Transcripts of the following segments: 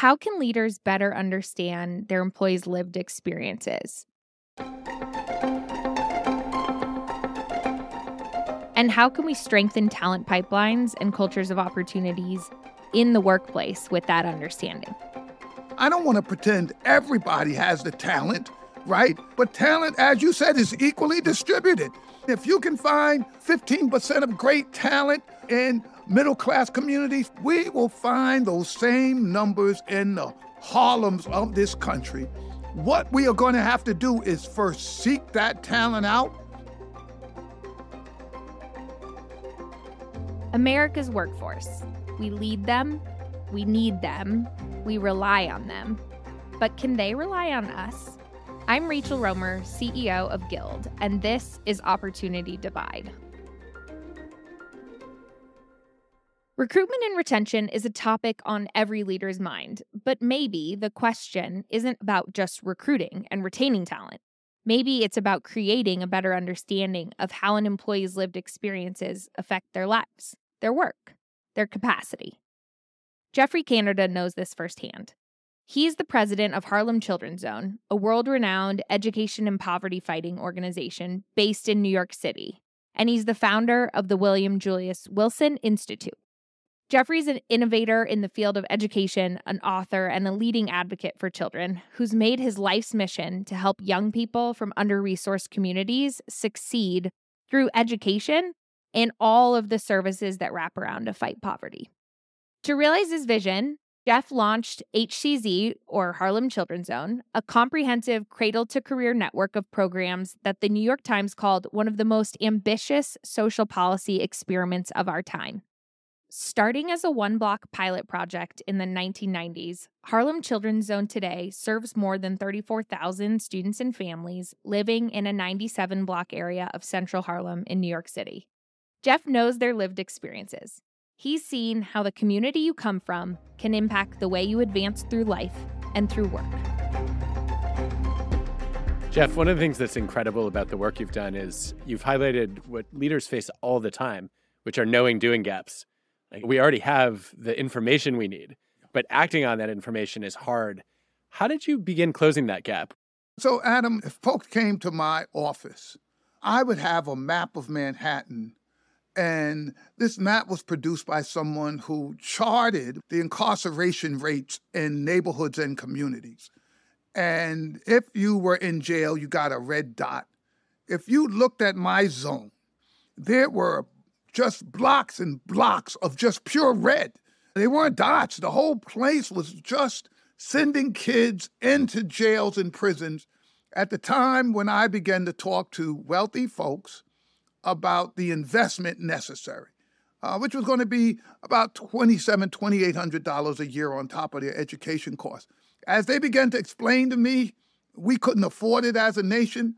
how can leaders better understand their employees' lived experiences? And how can we strengthen talent pipelines and cultures of opportunities in the workplace with that understanding? I don't want to pretend everybody has the talent, right? But talent, as you said, is equally distributed. If you can find 15% of great talent in middle class communities, we will find those same numbers in the Harlems of this country. What we are going to have to do is first seek that talent out. America's workforce. We lead them, we need them, we rely on them. But can they rely on us? I'm Rachel Romer, CEO of Guild, and this is Opportunity Divide. Recruitment and retention is a topic on every leader's mind, but maybe the question isn't about just recruiting and retaining talent. Maybe it's about creating a better understanding of how an employee's lived experiences affect their lives, their work, their capacity. Geoffrey Canada knows this firsthand. He's the president of Harlem Children's Zone, a world renowned education and poverty fighting organization based in New York City, and he's the founder of the William Julius Wilson Institute. Geoffrey's an innovator in the field of education, an author, and a leading advocate for children who's made his life's mission to help young people from under resourced communities succeed through education and all of the services that wrap around to fight poverty. To realize his vision, Jeff launched HCZ, or Harlem Children's Zone, a comprehensive cradle to career network of programs that the New York Times called one of the most ambitious social policy experiments of our time. Starting as a one block pilot project in the 1990s, Harlem Children's Zone today serves more than 34,000 students and families living in a 97 block area of central Harlem in New York City. Jeff knows their lived experiences. He's seen how the community you come from can impact the way you advance through life and through work. Jeff, one of the things that's incredible about the work you've done is you've highlighted what leaders face all the time, which are knowing doing gaps like we already have the information we need, but acting on that information is hard. How did you begin closing that gap? So, Adam, if folks came to my office, I would have a map of Manhattan. And this map was produced by someone who charted the incarceration rates in neighborhoods and communities. And if you were in jail, you got a red dot. If you looked at my zone, there were just blocks and blocks of just pure red. They weren't dots. The whole place was just sending kids into jails and prisons at the time when I began to talk to wealthy folks about the investment necessary, uh, which was going to be about $2,700, $2,800 a year on top of their education costs. As they began to explain to me we couldn't afford it as a nation,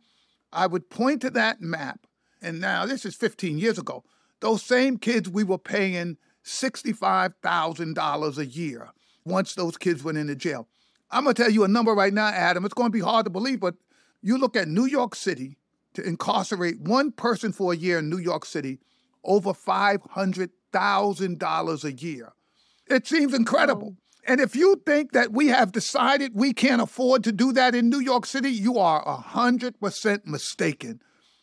I would point to that map. And now, this is 15 years ago. Those same kids we were paying $65,000 a year once those kids went into jail. I'm going to tell you a number right now, Adam. It's going to be hard to believe, but you look at New York City to incarcerate one person for a year in New York City, over $500,000 a year. It seems incredible. And if you think that we have decided we can't afford to do that in New York City, you are 100% mistaken.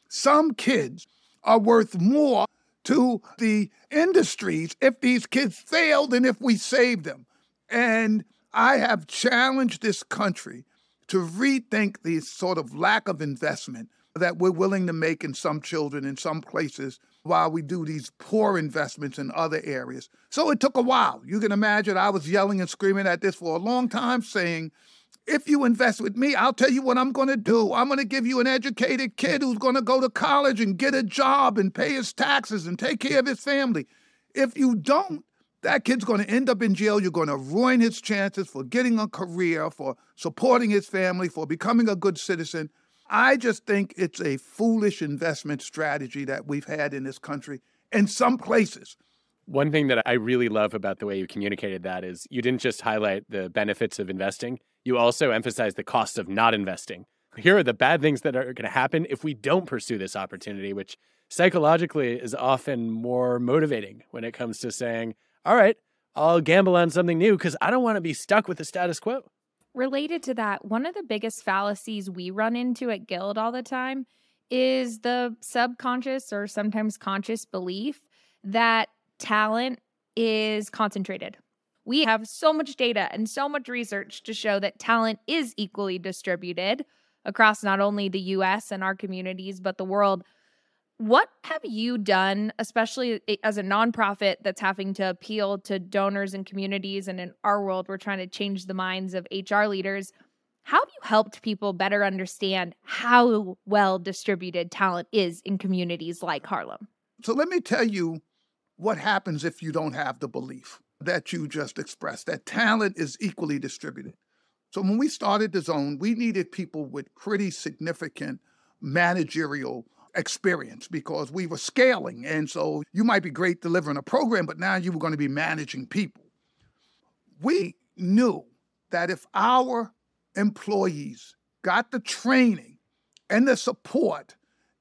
Some kids are worth more to the industries if these kids fail than if we save them. And I have challenged this country to rethink the sort of lack of investment that we're willing to make in some children in some places while we do these poor investments in other areas. So it took a while. You can imagine I was yelling and screaming at this for a long time, saying, if you invest with me, I'll tell you what I'm going to do. I'm going to give you an educated kid who's going to go to college and get a job and pay his taxes and take care of his family. If you don't, that kid's going to end up in jail. You're going to ruin his chances for getting a career, for supporting his family, for becoming a good citizen. I just think it's a foolish investment strategy that we've had in this country in some places. One thing that I really love about the way you communicated that is you didn't just highlight the benefits of investing, you also emphasize the costs of not investing. Here are the bad things that are going to happen if we don't pursue this opportunity, which psychologically is often more motivating when it comes to saying, all right, I'll gamble on something new because I don't want to be stuck with the status quo. Related to that, one of the biggest fallacies we run into at Guild all the time is the subconscious or sometimes conscious belief that talent is concentrated. We have so much data and so much research to show that talent is equally distributed across not only the US and our communities, but the world. What have you done, especially as a nonprofit that's having to appeal to donors and communities? And in our world, we're trying to change the minds of HR leaders. How have you helped people better understand how well distributed talent is in communities like Harlem? So, let me tell you what happens if you don't have the belief that you just expressed that talent is equally distributed. So, when we started the zone, we needed people with pretty significant managerial experience because we were scaling. And so you might be great delivering a program, but now you were going to be managing people. We knew that if our employees got the training and the support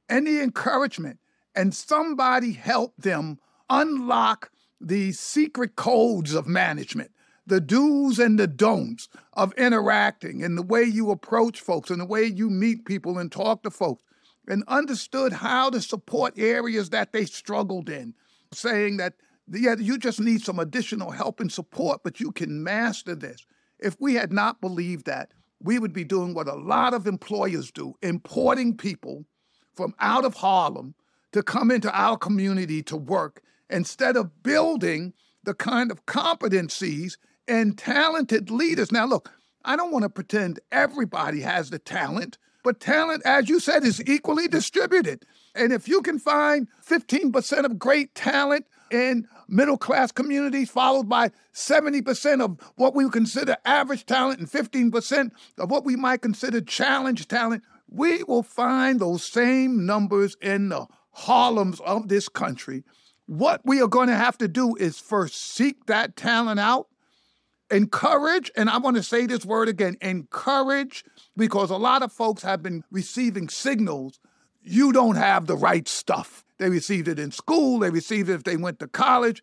and the encouragement, and somebody helped them unlock the secret codes of management, the do's and the don'ts of interacting, and the way you approach folks, and the way you meet people and talk to folks, and understood how to support areas that they struggled in, saying that, yeah, you just need some additional help and support, but you can master this. If we had not believed that, we would be doing what a lot of employers do importing people from out of Harlem to come into our community to work instead of building the kind of competencies and talented leaders. Now, look, I don't want to pretend everybody has the talent but talent, as you said, is equally distributed. And if you can find 15% of great talent in middle class communities, followed by 70% of what we consider average talent and 15% of what we might consider challenge talent, we will find those same numbers in the Harlems of this country. What we are going to have to do is first seek that talent out encourage, and I want to say this word again encourage, because a lot of folks have been receiving signals you don't have the right stuff. They received it in school, they received it if they went to college.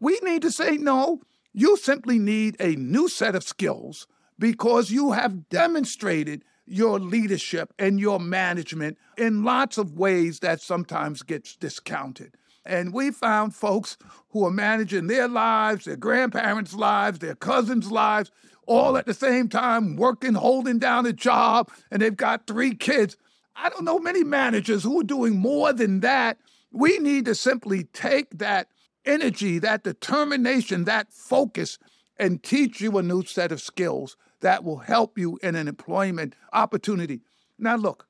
We need to say, no, you simply need a new set of skills because you have demonstrated your leadership and your management in lots of ways that sometimes gets discounted. And we found folks who are managing their lives, their grandparents' lives, their cousins' lives, all at the same time, working, holding down a job, and they've got three kids. I don't know many managers who are doing more than that. We need to simply take that energy, that determination, that focus, and teach you a new set of skills that will help you in an employment opportunity. Now, look,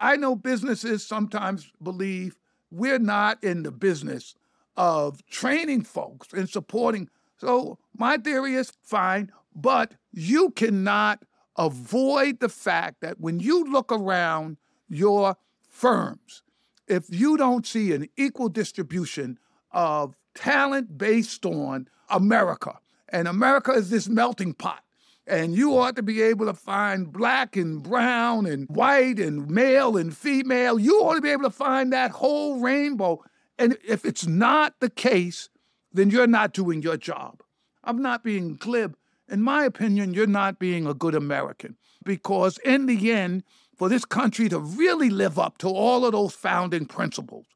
I know businesses sometimes believe we're not in the business of training folks and supporting. So my theory is fine, but you cannot avoid the fact that when you look around your firms, if you don't see an equal distribution of talent based on America, and America is this melting pot, and you ought to be able to find black and brown and white and male and female. You ought to be able to find that whole rainbow. And if it's not the case, then you're not doing your job. I'm not being glib. In my opinion, you're not being a good American because, in the end, for this country to really live up to all of those founding principles,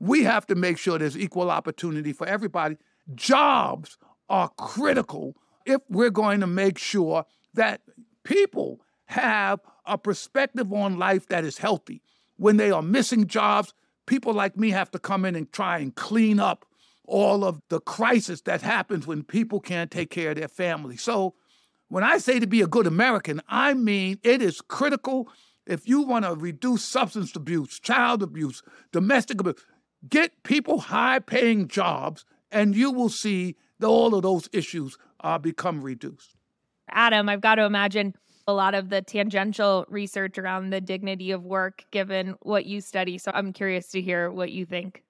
we have to make sure there's equal opportunity for everybody. Jobs are critical if we're going to make sure that people have a perspective on life that is healthy. When they are missing jobs, people like me have to come in and try and clean up all of the crisis that happens when people can't take care of their family. So, when I say to be a good American, I mean it is critical if you want to reduce substance abuse, child abuse, domestic abuse, get people high paying jobs, and you will see all of those issues uh, become reduced. Adam, I've got to imagine a lot of the tangential research around the dignity of work given what you study. So I'm curious to hear what you think.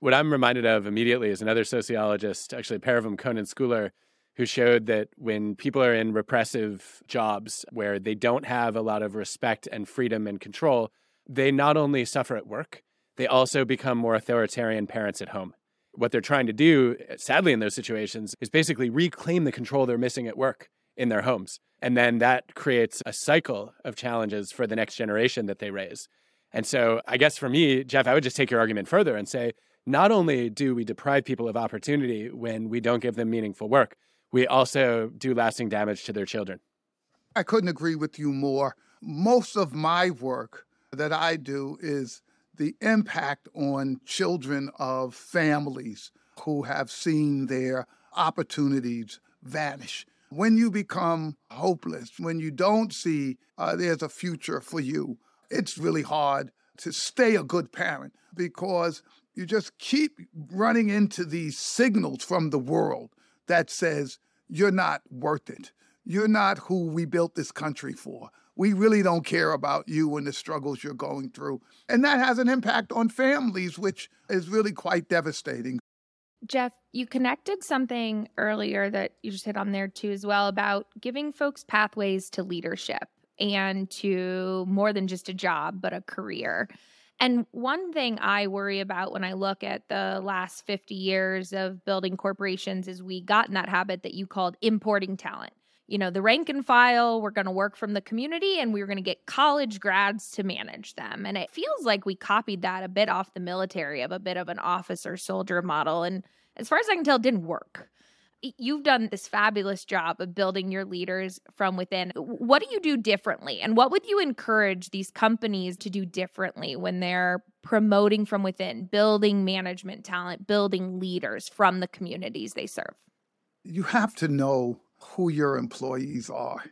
What I'm reminded of immediately is another sociologist, actually a pair of them, Kohn and Schooler, who showed that when people are in repressive jobs where they don't have a lot of respect and freedom and control, they not only suffer at work, they also become more authoritarian parents at home. What they're trying to do, eh, sadly, in those situations, is basically reclaim the control they're missing at work in their homes. And then that creates a cycle of challenges for the next generation that they raise. And so, I guess for me, Jeff, I would just take your argument further and say not only do we deprive people of opportunity when we don't give them meaningful work, we also do lasting damage to their children. I couldn't agree with you more. Most of my work that I do is the impact on children of families who have seen their opportunities vanish. When you become hopeless, when you don't see uh, there's a future for you, it's really hard to stay a good parent because you just keep running into these signals from the world that says you're not worth it. You're not who we built this country for. We really don't care about you and the struggles you're going through. And that has an impact on families, which is really quite devastating. Jeff, you connected something earlier that you just hit on there too, as well, about giving folks pathways to leadership and to more than just a job, but a career. And one thing I worry about when I look at the last 50 years of building corporations is we got in that habit that you called importing talent. You know, the rank and file, we're going to work from the community and we we're going to get college grads to manage them. And it feels like we copied that a bit off the military of a bit of an officer soldier model. And as far as I can tell, it didn't work you've done this fabulous job of building your leaders from within. What do you do differently? And what would you encourage these companies to do differently when they're promoting from within, building management talent, building leaders from the communities they serve? You have to know who your employees are.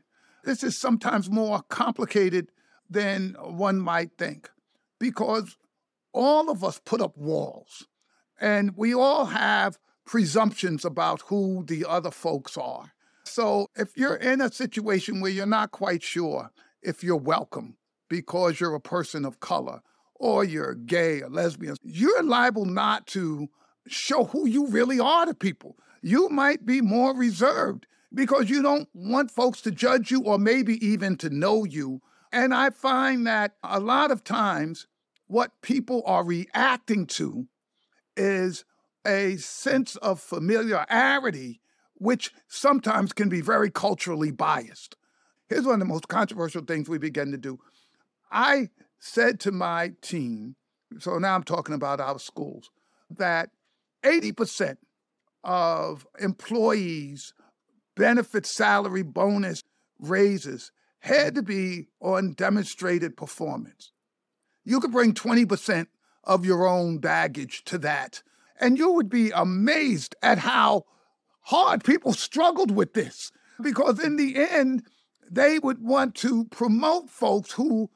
This is sometimes more complicated than one might think because all of us put up walls and we all have presumptions about who the other folks are. So if you're in a situation where you're not quite sure if you're welcome because you're a person of color or you're gay or lesbian, you're liable not to show who you really are to people. You might be more reserved because you don't want folks to judge you or maybe even to know you. And I find that a lot of times what people are reacting to is a sense of familiarity, which sometimes can be very culturally biased. Here's one of the most controversial things we began to do. I said to my team, so now I'm talking about our schools, that 80% of employees' benefit, salary, bonus, raises had to be on demonstrated performance. You could bring 20% of your own baggage to that and you would be amazed at how hard people struggled with this because in the end, they would want to promote folks who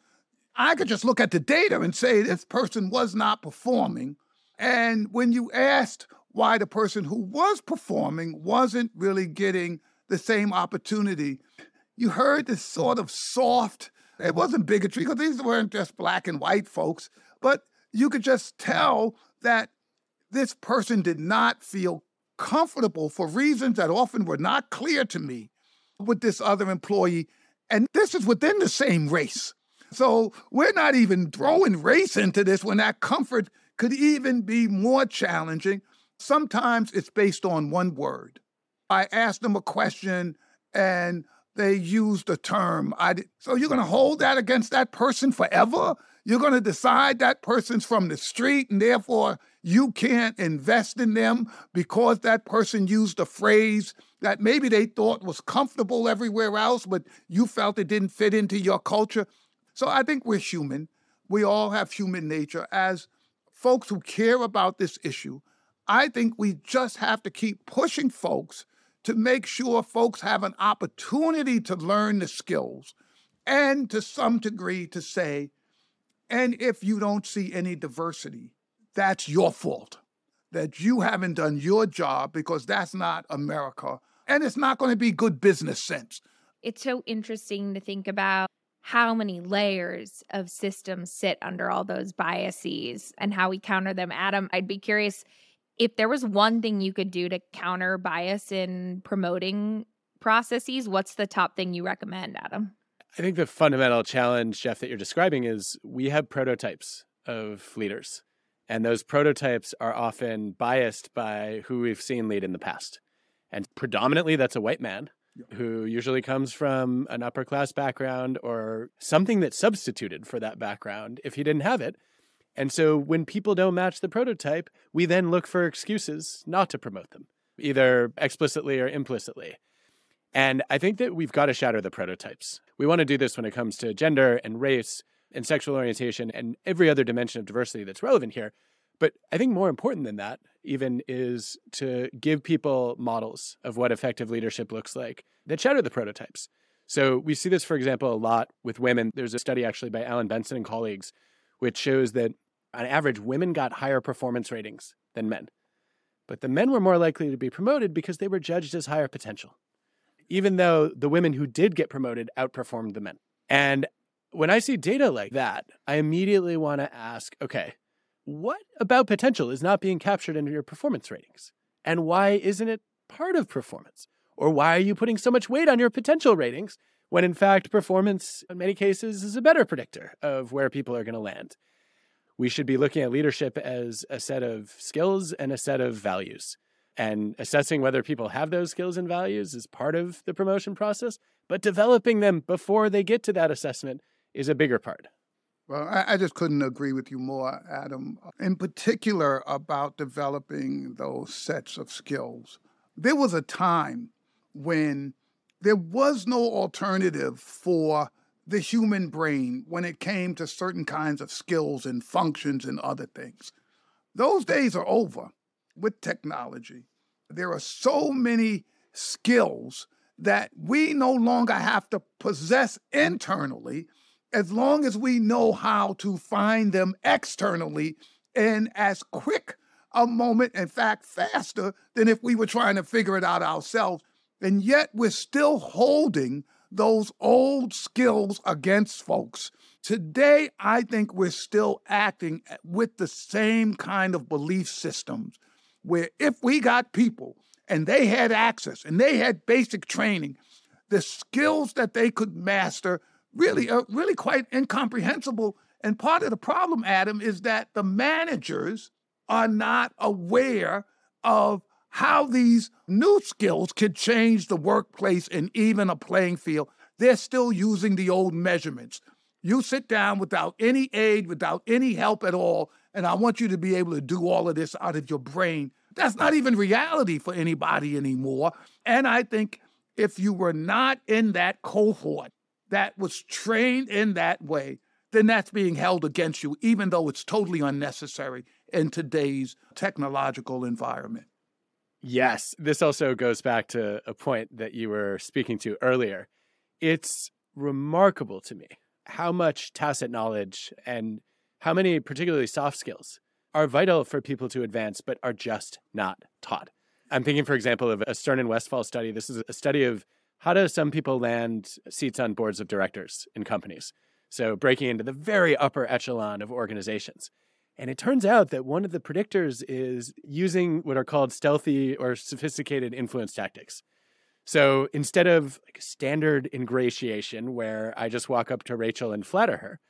I could just look at the data and say this person was not performing. And when you asked why the person who was performing wasn't really getting the same opportunity, you heard this sort of soft, it wasn't bigotry because these weren't just black and white folks, but you could just tell that this person did not feel comfortable for reasons that often were not clear to me with this other employee. And this is within the same race. So we're not even throwing race into this when that comfort could even be more challenging. Sometimes it's based on one word. I asked them a question and they used a term. I did, so you're going to hold that against that person forever? You're going to decide that person's from the street and therefore you can't invest in them because that person used a phrase that maybe they thought was comfortable everywhere else, but you felt it didn't fit into your culture. So I think we're human. We all have human nature. As folks who care about this issue, I think we just have to keep pushing folks to make sure folks have an opportunity to learn the skills and to some degree to say, and if you don't see any diversity, that's your fault. That you haven't done your job because that's not America. And it's not going to be good business sense. It's so interesting to think about how many layers of systems sit under all those biases and how we counter them. Adam, I'd be curious if there was one thing you could do to counter bias in promoting processes, what's the top thing you recommend, Adam? I think the fundamental challenge, Jeff, that you're describing is we have prototypes of leaders. And those prototypes are often biased by who we've seen lead in the past. And predominantly, that's a white man who usually comes from an upper class background or something that substituted for that background if he didn't have it. And so when people don't match the prototype, we then look for excuses not to promote them, either explicitly or implicitly. And I think that we've got to shatter the prototypes. We want to do this when it comes to gender and race and sexual orientation and every other dimension of diversity that's relevant here. But I think more important than that, even, is to give people models of what effective leadership looks like that shatter the prototypes. So we see this, for example, a lot with women. There's a study actually by Alan Benson and colleagues, which shows that on average, women got higher performance ratings than men. But the men were more likely to be promoted because they were judged as higher potential, even though the women who did get promoted outperformed the men. And when I see data like that, I immediately want to ask okay, what about potential is not being captured in your performance ratings? And why isn't it part of performance? Or why are you putting so much weight on your potential ratings when in fact performance in many cases is a better predictor of where people are going to land? We should be looking at leadership as a set of skills and a set of values. And assessing whether people have those skills and values is part of the promotion process, but developing them before they get to that assessment is a bigger part. Well, I, just couldn't agree with you more, Adam, in particular about developing those sets of skills. There was a time when there was no alternative for the human brain when it came to certain kinds of skills and functions and other things. Those days are over with technology. There are so many skills that we no longer have to possess internally as long as we know how to find them externally in as quick a moment, in fact, faster than if we were trying to figure it out ourselves. And yet we're still holding those old skills against folks. Today, I think we're still acting eh, with the same kind of belief systems where if we got people and they had access and they had basic training, the skills that they could master really are really quite incomprehensible. And part of the problem, Adam, is that the managers are not aware of how these new skills could change the workplace and even a playing field. They're still using the old measurements. You sit down without any aid, without any help at all, and I want you to be able to do all of this out of your brain. That's not even reality for anybody anymore. And I think if you were not in that cohort, that was trained in that way, then that's being held against you, even though it's totally unnecessary in today's technological environment. Yes, this also goes back to a point that you were speaking to earlier. It's remarkable to me how much tacit knowledge and how many, particularly soft skills, are vital for people to advance, but are just not taught. I'm thinking, for example, of a Stern and Westphal study. This is a study of how do some people land seats on boards of directors in companies? So breaking into the very upper echelon of organizations. And it turns out that one of the predictors is using what are called stealthy or sophisticated influence tactics. So instead of like standard ingratiation, where I just walk up to Rachel and flatter her,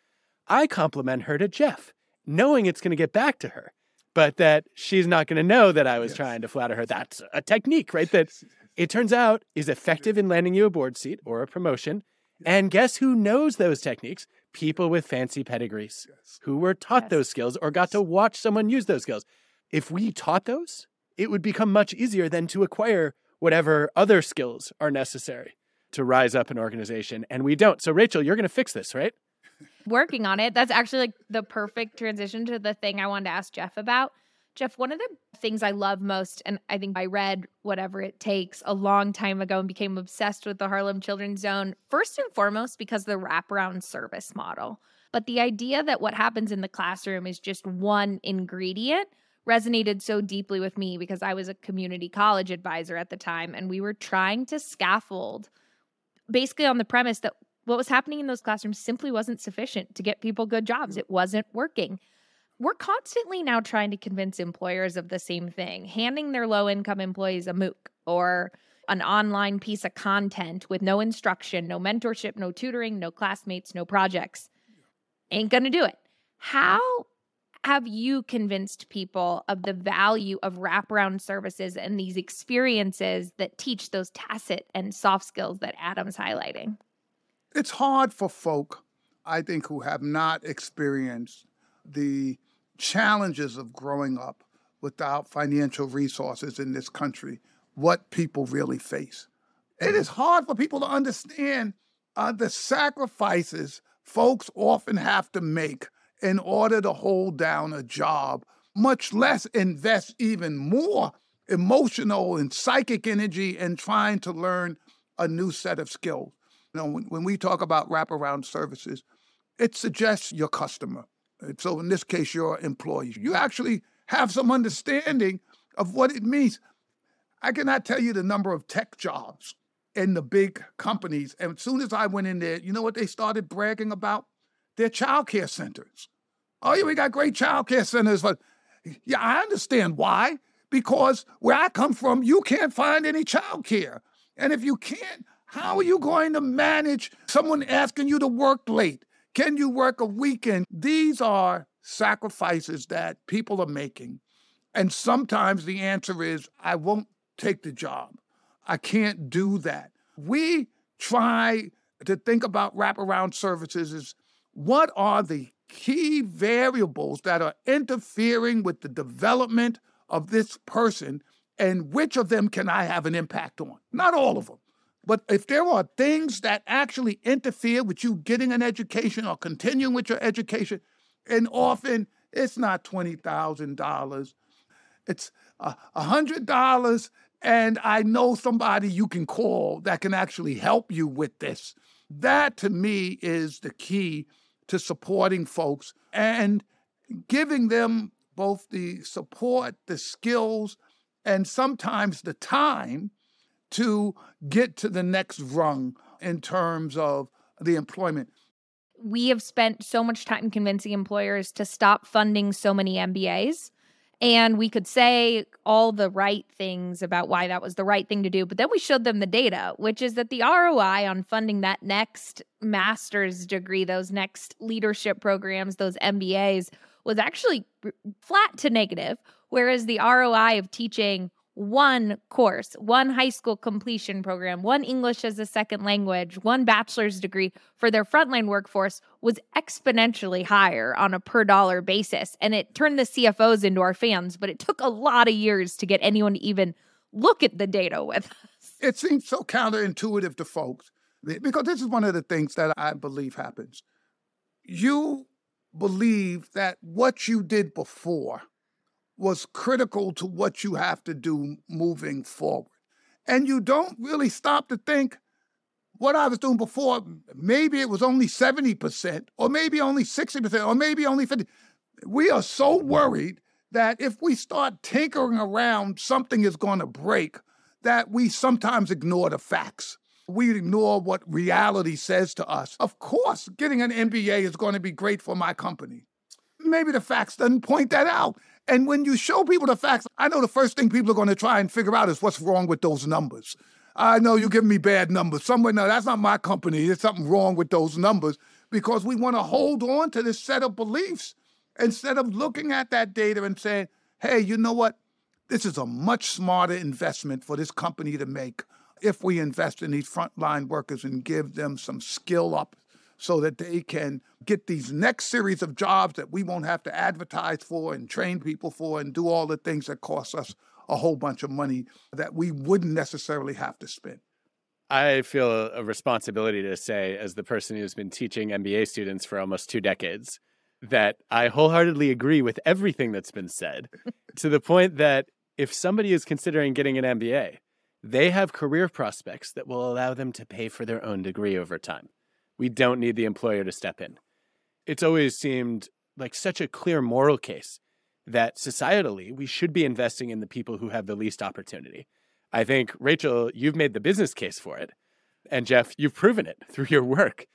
I compliment her to Jeff, knowing it's going to get back to her, but that she's not going to know that I was yes. trying to flatter her. That's a technique, right? That it turns out is effective in landing you a board seat or a promotion. And guess who knows those techniques? People with fancy pedigrees yes. who were taught yes. those skills or got to watch someone use those skills. If we taught those, it would become much easier than to acquire whatever other skills are necessary to rise up an organization. And we don't. So, Rachel, you're going to fix this, right? Working on it. That's actually like the perfect transition to the thing I wanted to ask Jeff about. Jeff, one of the things I love most, and I think I read Whatever It Takes a long time ago and became obsessed with the Harlem Children's Zone, first and foremost because the wraparound service model. But the idea that what happens in the classroom is just one ingredient resonated so deeply with me because I was a community college advisor at the time and we were trying to scaffold basically on the premise that what was happening in those classrooms simply wasn't sufficient to get people good jobs. It wasn't working we're constantly now trying to convince employers of the same thing, handing their low income employees a MOOC or an online piece of content with no instruction, no mentorship, no tutoring, no classmates, no projects. Ain't going to do it. How have you convinced people of the value of wraparound services and these experiences that teach those tacit and soft skills that Adam's highlighting? It's hard for folk, I think, who have not experienced the challenges of growing up without financial resources in this country, what people really face. It is hard for people to understand uh, the sacrifices folks often have to make in order to hold down a job, much less invest even more emotional and psychic energy in trying to learn a new set of skills. You know, when, when we talk about wraparound services, it suggests your customer. So in this case, your employees. You actually have some understanding of what it means. I cannot tell you the number of tech jobs in the big companies. And as soon as I went in there, you know what they started bragging about? Their child care centers. Oh, yeah, we got great child care centers. But yeah, I understand why. Because where I come from, you can't find any child care. And if you can't, how are you going to manage someone asking you to work late? Can you work a weekend? These are sacrifices that people are making. And sometimes the answer is, I won't take the job. I can't do that. We try to think about wraparound services is what are the key variables that are interfering with the development of this person and which of them can I have an impact on? Not all of them. But if there are things that actually interfere with you getting an education or continuing with your education, and often it's not $20,000, it's a $100, and I know somebody you can call that can actually help you with this. That to me is the key to supporting folks and giving them both the support, the skills, and sometimes the time to get to the next rung in terms of the employment. We have spent so much time convincing employers to stop funding so many MBAs and we could say all the right things about why that was the right thing to do. But then we showed them the data, which is that the ROI on funding that next master's degree, those next leadership programs, those MBAs, was actually flat to negative. Whereas the ROI of teaching one course, one high school completion program, one English as a second language, one bachelor's degree for their frontline workforce was exponentially higher on a per dollar basis. And it turned the CFOs into our fans, but it took a lot of years to get anyone to even look at the data with us. It seems so counterintuitive to folks because this is one of the things that I believe happens. You believe that what you did before was critical to what you have to do moving forward. And you don't really stop to think what I was doing before, maybe it was only 70%, or maybe only 60%, or maybe only 50. We are so worried that if we start tinkering around, something is going to break, that we sometimes ignore the facts. We ignore what reality says to us. Of course, getting an MBA is going to be great for my company. Maybe the facts doesn't point that out. And when you show people the facts, I know the first thing people are going to try and figure out is what's wrong with those numbers. I know you're giving me bad numbers. Somewhere, no, that's not my company. There's something wrong with those numbers because we want to hold on to this set of beliefs instead of looking at that data and saying, hey, you know what? This is a much smarter investment for this company to make if we invest in these frontline workers and give them some skill up so that they can get these next series of jobs that we won't have to advertise for and train people for and do all the things that cost us a whole bunch of money that we wouldn't necessarily have to spend. I feel a responsibility to say, as the person who's been teaching MBA students for almost two decades, that I wholeheartedly agree with everything that's been said to the point that if somebody is considering getting an MBA, they have career prospects that will allow them to pay for their own degree over time. We don't need the employer to step in. It's always seemed like such a clear moral case that societally we should be investing in the people who have the least opportunity. I think, Rachel, you've made the business case for it. And Jeff, you've proven it through your work.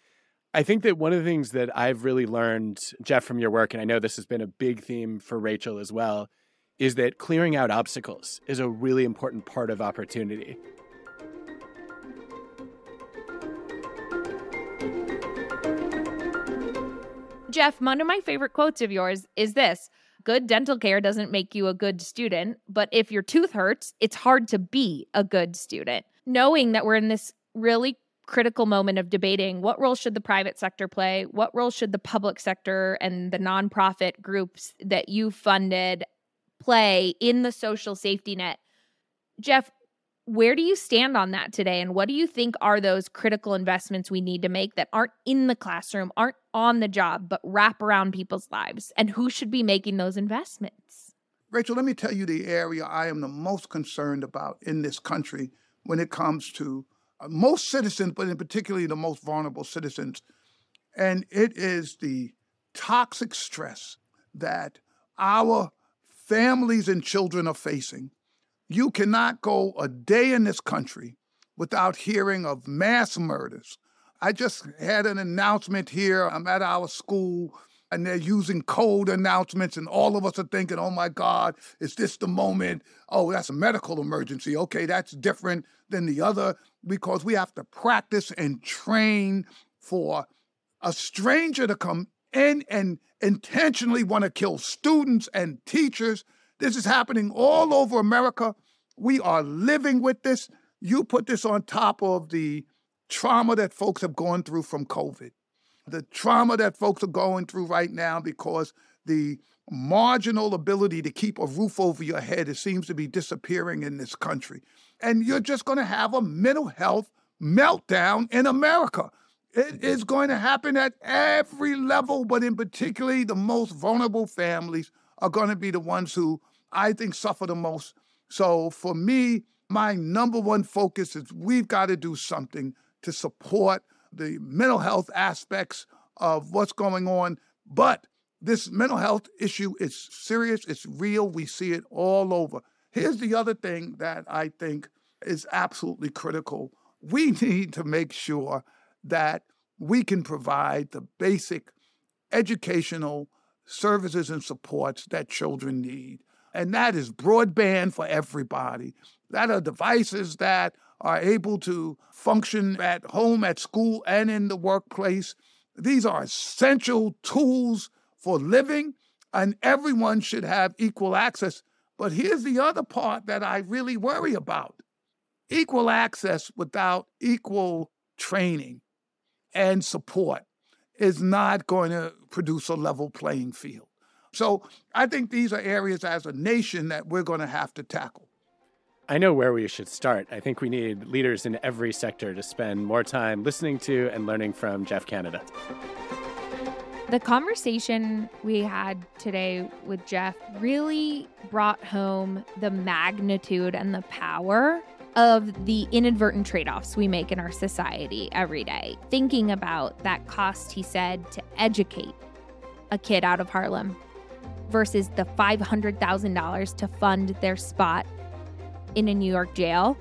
I think that one of the things that I've really learned, Jeff, from your work, and I know this has been a big theme for Rachel as well, is that clearing out obstacles is a really important part of opportunity. Jeff, one of my favorite quotes of yours is this good dental care doesn't make you a good student, but if your tooth hurts, it's hard to be a good student. Knowing that we're in this really critical moment of debating what role should the private sector play, what role should the public sector and the nonprofit groups that you funded play in the social safety net. Jeff, where do you stand on that today? And what do you think are those critical investments we need to make that aren't in the classroom, aren't on the job, but wrap around people's lives? And who should be making those investments? Rachel, let me tell you the area I am the most concerned about in this country when it comes to uh, most citizens, but in particularly the most vulnerable citizens. And it is the toxic stress that our families and children are facing you cannot go a day in this country without hearing of mass murders. I just had an announcement here. I'm at our school and they're using code announcements, and all of us are thinking, oh my God, is this the moment? Oh, that's a medical emergency. Okay, that's different than the other because we have to practice and train for a stranger to come in and intentionally want to kill students and teachers this is happening all over America. We are living with this. You put this on top of the trauma that folks have gone through from COVID, the trauma that folks are going through right now because the marginal ability to keep a roof over your head it seems to be disappearing in this country. And you're just going to have a mental health meltdown in America. It is going to happen at every level, but in particularly the most vulnerable families are going to be the ones who I think suffer the most. So for me, my number one focus is we've got to do something to support the mental health aspects of what's going on. But this mental health issue is serious, it's real, we see it all over. Here's the other thing that I think is absolutely critical we need to make sure that we can provide the basic educational services and supports that children need. And that is broadband for everybody. That are devices that are able to function at home, at school, and in the workplace. These are essential tools for living, and everyone should have equal access. But here's the other part that I really worry about equal access without equal training and support is not going to produce a level playing field. So I think these are areas as a nation that we're going to have to tackle. I know where we should start. I think we need leaders in every sector to spend more time listening to and learning from Jeff Canada. The conversation we had today with Jeff really brought home the magnitude and the power of the inadvertent trade offs we make in our society every day. Thinking about that cost, he said, to educate a kid out of Harlem versus the $500,000 to fund their spot in a New York jail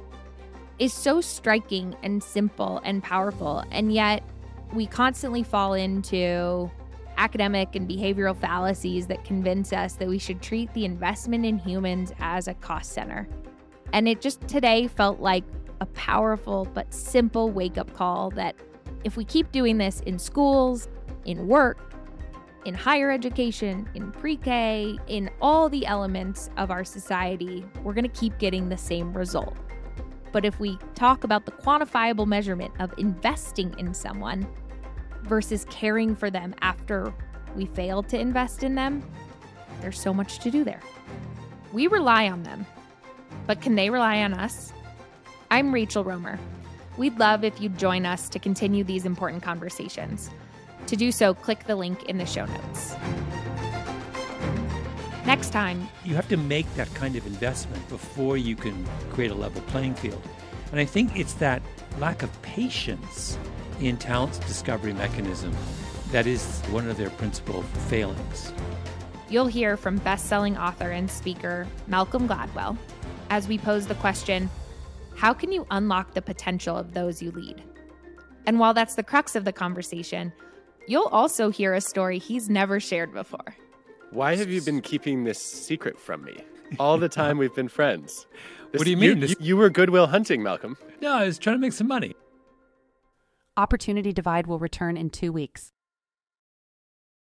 is so striking and simple and powerful. And yet, we constantly fall into academic and behavioral fallacies that convince us that we should treat the investment in humans as a cost center. And it just today felt like a powerful but simple wake up call that if we keep doing this in schools, in work, in higher education, in pre K, in all the elements of our society, we're going to keep getting the same result. But if we talk about the quantifiable measurement of investing in someone versus caring for them after we fail to invest in them, there's so much to do there. We rely on them but can they rely on us? I'm Rachel Romer. We'd love if you'd join us to continue these important conversations. To do so, click the link in the show notes. Next time, you have to make that kind of investment before you can create a level playing field. And I think it's that lack of patience in talent's discovery mechanism that is one of their principal failings. You'll hear from best-selling author and speaker Malcolm Gladwell as we pose the question how can you unlock the potential of those you lead? And while that's the crux of the conversation, you'll also hear a story he's never shared before. Why have you been keeping this secret from me? All the time we've been friends. This, what do you mean? You, you were Good Will Hunting, Malcolm. No, I was trying to make some money. Opportunity Divide will return in two weeks.